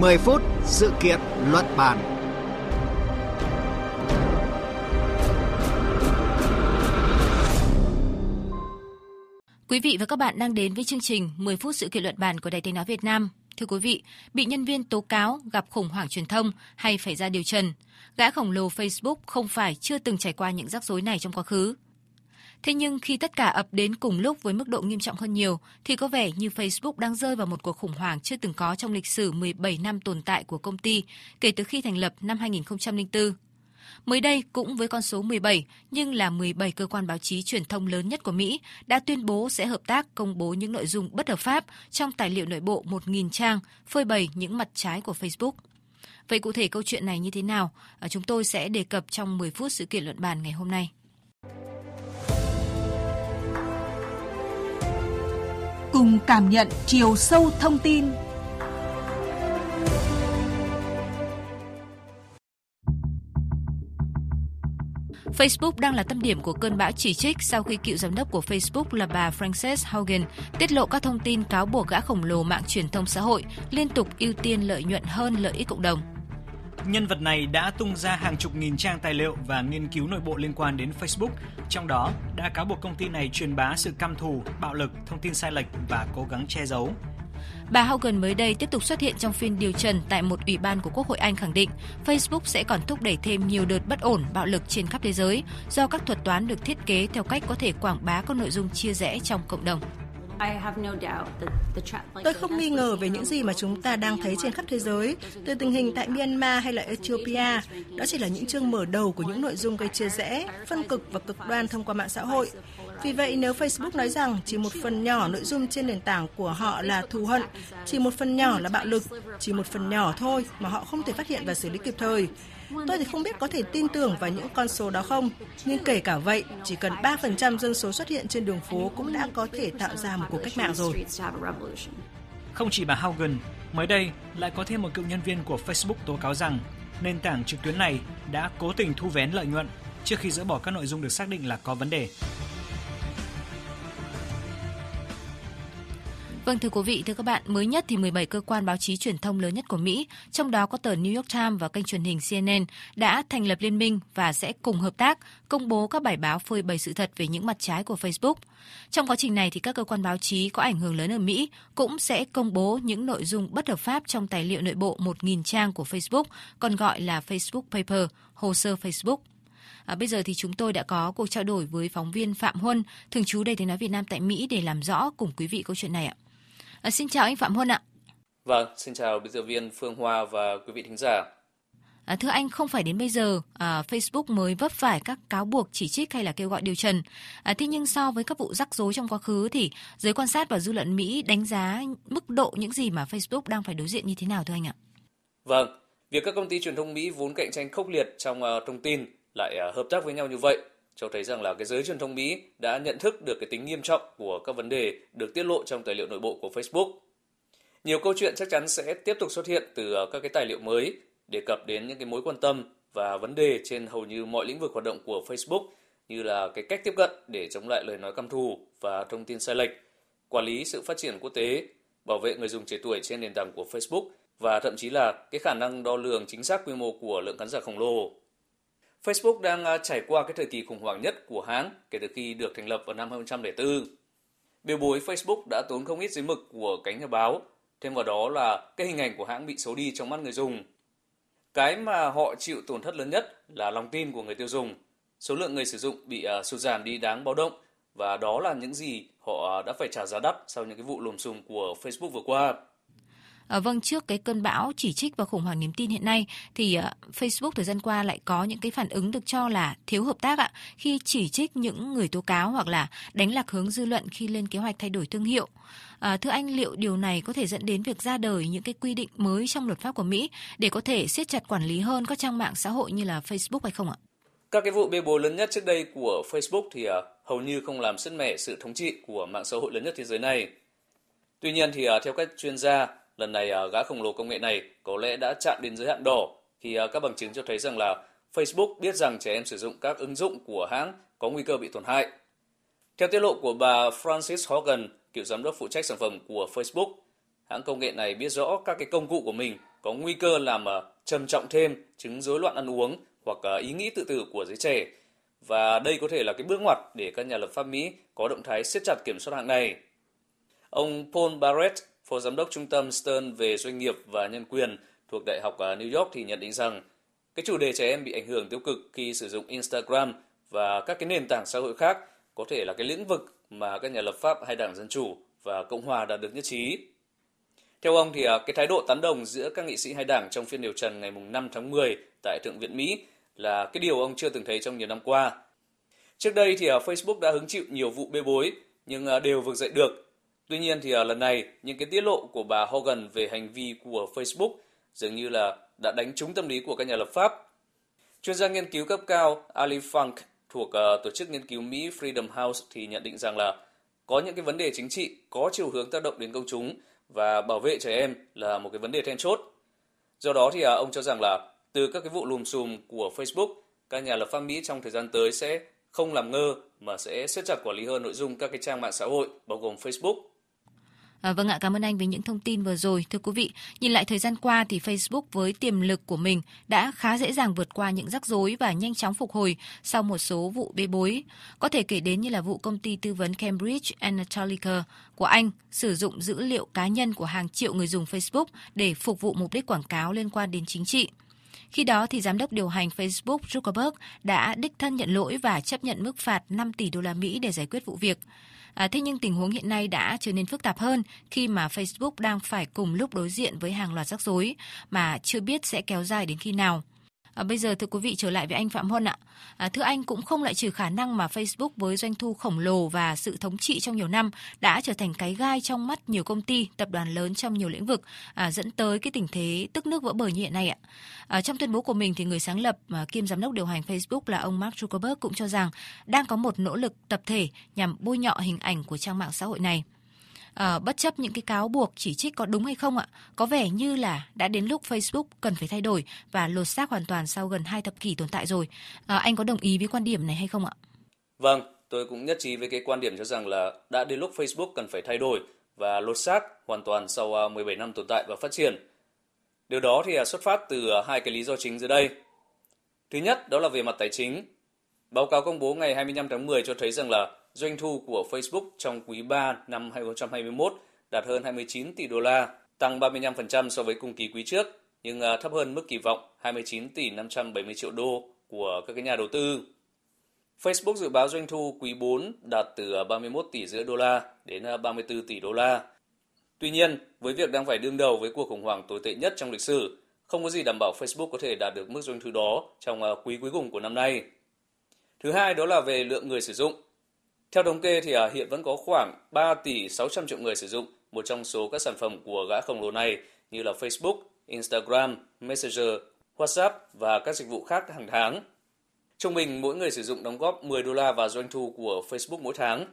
10 phút sự kiện luận bàn. Quý vị và các bạn đang đến với chương trình 10 phút sự kiện luận bàn của Đài Tiếng nói Việt Nam. Thưa quý vị, bị nhân viên tố cáo gặp khủng hoảng truyền thông hay phải ra điều trần, gã khổng lồ Facebook không phải chưa từng trải qua những rắc rối này trong quá khứ. Thế nhưng khi tất cả ập đến cùng lúc với mức độ nghiêm trọng hơn nhiều, thì có vẻ như Facebook đang rơi vào một cuộc khủng hoảng chưa từng có trong lịch sử 17 năm tồn tại của công ty kể từ khi thành lập năm 2004. Mới đây, cũng với con số 17, nhưng là 17 cơ quan báo chí truyền thông lớn nhất của Mỹ đã tuyên bố sẽ hợp tác công bố những nội dung bất hợp pháp trong tài liệu nội bộ 1.000 trang, phơi bày những mặt trái của Facebook. Vậy cụ thể câu chuyện này như thế nào? Ờ, chúng tôi sẽ đề cập trong 10 phút sự kiện luận bàn ngày hôm nay. Cùng cảm nhận chiều sâu thông tin Facebook đang là tâm điểm của cơn bão chỉ trích sau khi cựu giám đốc của Facebook là bà Frances Haugen tiết lộ các thông tin cáo buộc gã khổng lồ mạng truyền thông xã hội liên tục ưu tiên lợi nhuận hơn lợi ích cộng đồng. Nhân vật này đã tung ra hàng chục nghìn trang tài liệu và nghiên cứu nội bộ liên quan đến Facebook, trong đó đã cáo buộc công ty này truyền bá sự căm thù, bạo lực, thông tin sai lệch và cố gắng che giấu. Bà Hogan mới đây tiếp tục xuất hiện trong phiên điều trần tại một ủy ban của Quốc hội Anh khẳng định Facebook sẽ còn thúc đẩy thêm nhiều đợt bất ổn, bạo lực trên khắp thế giới do các thuật toán được thiết kế theo cách có thể quảng bá các nội dung chia rẽ trong cộng đồng. Tôi không nghi ngờ về những gì mà chúng ta đang thấy trên khắp thế giới, từ tình hình tại Myanmar hay là Ethiopia. Đó chỉ là những chương mở đầu của những nội dung gây chia rẽ, phân cực và cực đoan thông qua mạng xã hội. Vì vậy, nếu Facebook nói rằng chỉ một phần nhỏ nội dung trên nền tảng của họ là thù hận, chỉ một phần nhỏ là bạo lực, chỉ một phần nhỏ thôi mà họ không thể phát hiện và xử lý kịp thời, Tôi thì không biết có thể tin tưởng vào những con số đó không, nhưng kể cả vậy, chỉ cần 3% dân số xuất hiện trên đường phố cũng đã có thể tạo ra một cuộc cách mạng rồi. Không chỉ bà Haugen, mới đây lại có thêm một cựu nhân viên của Facebook tố cáo rằng nền tảng trực tuyến này đã cố tình thu vén lợi nhuận trước khi dỡ bỏ các nội dung được xác định là có vấn đề. Vâng thưa quý vị, thưa các bạn, mới nhất thì 17 cơ quan báo chí truyền thông lớn nhất của Mỹ, trong đó có tờ New York Times và kênh truyền hình CNN đã thành lập liên minh và sẽ cùng hợp tác công bố các bài báo phơi bày sự thật về những mặt trái của Facebook. Trong quá trình này thì các cơ quan báo chí có ảnh hưởng lớn ở Mỹ cũng sẽ công bố những nội dung bất hợp pháp trong tài liệu nội bộ 1.000 trang của Facebook, còn gọi là Facebook Paper, hồ sơ Facebook. À, bây giờ thì chúng tôi đã có cuộc trao đổi với phóng viên Phạm Huân, thường trú Đài tiếng nói Việt Nam tại Mỹ để làm rõ cùng quý vị câu chuyện này ạ. À, xin chào anh Phạm Huân ạ. Vâng, xin chào biên tập viên Phương Hoa và quý vị thính giả. À, thưa anh, không phải đến bây giờ à, Facebook mới vấp phải các cáo buộc chỉ trích hay là kêu gọi điều trần. À, thế nhưng so với các vụ rắc rối trong quá khứ thì giới quan sát và dư luận Mỹ đánh giá mức độ những gì mà Facebook đang phải đối diện như thế nào thưa anh ạ? Vâng, việc các công ty truyền thông Mỹ vốn cạnh tranh khốc liệt trong uh, thông tin lại uh, hợp tác với nhau như vậy cho thấy rằng là cái giới truyền thông Mỹ đã nhận thức được cái tính nghiêm trọng của các vấn đề được tiết lộ trong tài liệu nội bộ của Facebook. Nhiều câu chuyện chắc chắn sẽ tiếp tục xuất hiện từ ờ, các cái tài liệu mới đề cập đến những cái mối quan tâm và vấn đề trên hầu như mọi lĩnh vực hoạt động của Facebook như là cái cách tiếp cận để chống lại lời nói căm thù và thông tin sai lệch, quản lý sự phát triển quốc tế, bảo vệ người dùng trẻ tuổi trên nền tảng của Facebook và thậm chí là cái khả năng đo lường chính xác quy mô của lượng khán giả khổng lồ Facebook đang à, trải qua cái thời kỳ khủng hoảng nhất của hãng kể từ khi được thành lập vào năm 2004. Biểu bối Facebook đã tốn không ít giấy mực của cánh nhà báo, thêm vào đó là cái hình ảnh của hãng bị xấu đi trong mắt người dùng. Cái mà họ chịu tổn thất lớn nhất là lòng tin của người tiêu dùng. Số lượng người sử dụng bị uh, sụt giảm đi đáng báo động và đó là những gì họ à, đã phải trả giá đắt sau những cái vụ lùm xùm của Facebook vừa qua. À, vâng, trước cái cơn bão chỉ trích và khủng hoảng niềm tin hiện nay thì ờ, Facebook thời gian qua lại có những cái phản ứng được cho là thiếu hợp tác ạ khi chỉ trích những người tố cáo hoặc là đánh lạc hướng dư luận khi lên kế hoạch thay đổi thương hiệu. À, thưa anh, liệu điều này có thể dẫn đến việc ra đời những cái quy định mới trong luật pháp của Mỹ để có thể siết chặt quản lý hơn các trang mạng xã hội như là Facebook hay không ạ? Các cái vụ bê bối lớn nhất trước đây của Facebook thì uh, hầu như không làm sứt mẻ sự thống trị của mạng xã hội lớn nhất thế giới này. Tuy nhiên thì uh, theo các chuyên gia, Lần này à, gã khổng lồ công nghệ này có lẽ đã chạm đến giới hạn đỏ khi à, các bằng chứng cho thấy rằng là Facebook biết rằng trẻ em sử dụng các ứng dụng của hãng có nguy cơ bị tổn hại. Theo tiết lộ của bà Francis Hogan, cựu giám đốc phụ trách sản phẩm của Facebook, hãng công nghệ này biết rõ các cái công cụ của mình có nguy cơ làm à, trầm trọng thêm chứng rối loạn ăn uống hoặc ý nghĩ tự tử của giới trẻ. Và đây có thể là cái bước ngoặt để các nhà lập pháp Mỹ có động thái siết chặt kiểm soát hạng này. Ông Paul Barrett, Phó Giám đốc Trung tâm Stern về doanh nghiệp và nhân quyền thuộc Đại học à, New York thì nhận định rằng cái chủ đề trẻ em bị ảnh hưởng tiêu cực khi sử dụng Instagram và các cái nền tảng xã hội khác có thể là cái lĩnh vực mà các nhà lập pháp hai đảng Dân Chủ và Cộng Hòa đã được nhất trí. Theo ông thì à, cái thái độ tán đồng giữa các nghị sĩ hai đảng trong phiên điều trần ngày 5 tháng 10 tại Thượng viện Mỹ là cái điều ông chưa từng thấy trong nhiều năm qua. Trước đây thì à, Facebook đã hứng chịu nhiều vụ bê bối nhưng đều vực dậy được. Tuy nhiên thì à, lần này những cái tiết lộ của bà Hogan về hành vi của Facebook dường như là đã đánh trúng tâm lý của các nhà lập pháp. Chuyên gia nghiên cứu cấp cao Ali Funk thuộc uh, tổ chức nghiên cứu Mỹ Freedom House thì nhận định rằng là có những cái vấn đề chính trị có chiều hướng tác động đến công chúng và bảo vệ trẻ em là một cái vấn đề then chốt. Do đó thì uh, ông cho rằng là từ các cái vụ lùm xùm của Facebook, các nhà lập pháp Mỹ trong thời gian tới sẽ không làm ngơ mà sẽ siết chặt quản lý hơn nội dung các cái trang mạng xã hội bao gồm Facebook À, vâng ạ, cảm ơn anh với những thông tin vừa rồi. Thưa quý vị, nhìn lại thời gian qua thì Facebook với tiềm lực của mình đã khá dễ dàng vượt qua những rắc rối và nhanh chóng phục hồi sau một số vụ bê bối. Có thể kể đến như là vụ công ty tư vấn Cambridge Analytica của Anh sử dụng dữ liệu cá nhân của hàng triệu người dùng Facebook để phục vụ mục đích quảng cáo liên quan đến chính trị. Khi đó thì giám đốc điều hành Facebook Zuckerberg đã đích thân nhận lỗi và chấp nhận mức phạt 5 tỷ đô la Mỹ để giải quyết vụ việc. À, thế nhưng tình huống hiện nay đã trở nên phức tạp hơn khi mà Facebook đang phải cùng lúc đối diện với hàng loạt rắc rối mà chưa biết sẽ kéo dài đến khi nào. À, bây giờ thưa quý vị trở lại với anh Phạm Huân ạ. À, thưa anh cũng không lại trừ khả năng mà Facebook với doanh thu khổng lồ và sự thống trị trong nhiều năm đã trở thành cái gai trong mắt nhiều công ty, tập đoàn lớn trong nhiều lĩnh vực, à, dẫn tới cái tình thế tức nước vỡ bờ như hiện nay ạ. À, trong tuyên bố của mình thì người sáng lập à, kiêm giám đốc điều hành Facebook là ông Mark Zuckerberg cũng cho rằng đang có một nỗ lực tập thể nhằm bôi nhọ hình ảnh của trang mạng xã hội này à, bất chấp những cái cáo buộc chỉ trích có đúng hay không ạ, có vẻ như là đã đến lúc Facebook cần phải thay đổi và lột xác hoàn toàn sau gần hai thập kỷ tồn tại rồi. À, anh có đồng ý với quan điểm này hay không ạ? Vâng, tôi cũng nhất trí với cái quan điểm cho rằng là đã đến lúc Facebook cần phải thay đổi và lột xác hoàn toàn sau à, 17 năm tồn tại và phát triển. Điều đó thì à, xuất phát từ à, hai cái lý do chính dưới đây. Thứ nhất đó là về mặt tài chính. Báo cáo công bố ngày 25 tháng 10 cho thấy rằng là doanh thu của Facebook trong quý 3 năm 2021 đạt hơn 29 tỷ đô la, tăng 35% so với cùng kỳ quý trước, nhưng à, thấp hơn mức kỳ vọng 29 tỷ 570 triệu đô của các nhà đầu tư. Facebook dự báo doanh thu quý 4 đạt từ à, 31 tỷ rưỡi đô la đến à, 34 tỷ đô la. Tuy nhiên, với việc đang phải đương đầu với cuộc khủng hoảng tồi tệ nhất trong lịch sử, không có gì đảm bảo Facebook có thể đạt được mức doanh thu đó trong quý cuối cùng của năm nay. Thứ hai đó là về lượng người sử dụng. Theo thống kê thì à, hiện vẫn có khoảng 3 tỷ 600 triệu người sử dụng một trong số các sản phẩm của gã khổng lồ này như là Facebook, Instagram, Messenger, WhatsApp và các dịch vụ khác hàng tháng. Trung bình mỗi người sử dụng đóng góp 10 đô la vào doanh thu của Facebook mỗi tháng.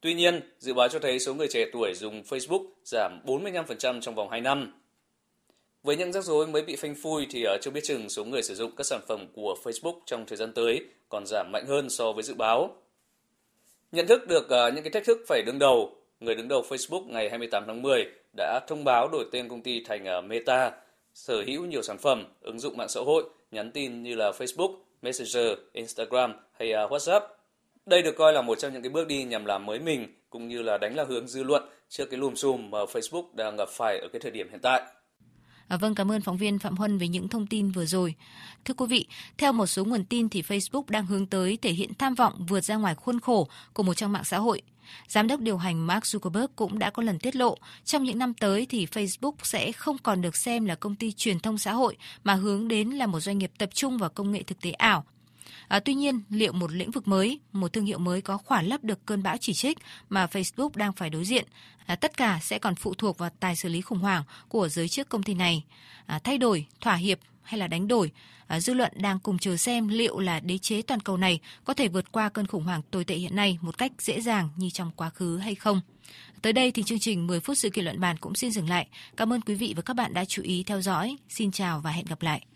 Tuy nhiên, dự báo cho thấy số người trẻ tuổi dùng Facebook giảm 45% trong vòng 2 năm. Với những rắc rối mới bị phanh phui thì ờ, chưa biết chừng số người sử dụng các sản phẩm của Facebook trong thời gian tới còn giảm mạnh hơn so với dự báo. Nhận thức được ờ, những cái thách thức phải đứng đầu, người đứng đầu Facebook ngày 28 tháng 10 đã thông báo đổi tên công ty thành ờ, Meta, sở hữu nhiều sản phẩm, ứng dụng mạng xã hội, nhắn tin như là Facebook, Messenger, Instagram hay WhatsApp. Đây được coi là một trong những cái bước đi nhằm làm mới mình cũng như là đánh lạc hướng dư luận trước cái lùm xùm mà Facebook đang gặp phải ở cái thời điểm hiện tại. À, vâng, cảm ơn phóng viên Phạm Huân về những thông tin vừa rồi. Thưa quý vị, theo một số nguồn tin thì Facebook đang hướng tới thể hiện tham vọng vượt ra ngoài khuôn khổ của một trang mạng xã hội. Giám đốc điều hành Mark Zuckerberg cũng đã có lần tiết lộ, trong những năm tới thì Facebook sẽ không còn được xem là công ty truyền thông xã hội mà hướng đến là một doanh nghiệp tập trung vào công nghệ thực tế ảo À, tuy nhiên, liệu một lĩnh vực mới, một thương hiệu mới có khỏa lấp được cơn bão chỉ trích mà Facebook đang phải đối diện? À, tất cả sẽ còn phụ thuộc vào tài xử lý khủng hoảng của giới chức công ty này. À, thay đổi, thỏa hiệp hay là đánh đổi, à, dư luận đang cùng chờ xem liệu là đế chế toàn cầu này có thể vượt qua cơn khủng hoảng tồi tệ hiện nay một cách dễ dàng như trong quá khứ hay không. Tới đây thì chương trình 10 phút sự kiện luận bàn cũng xin dừng lại. Cảm ơn quý vị và các bạn đã chú ý theo dõi. Xin chào và hẹn gặp lại.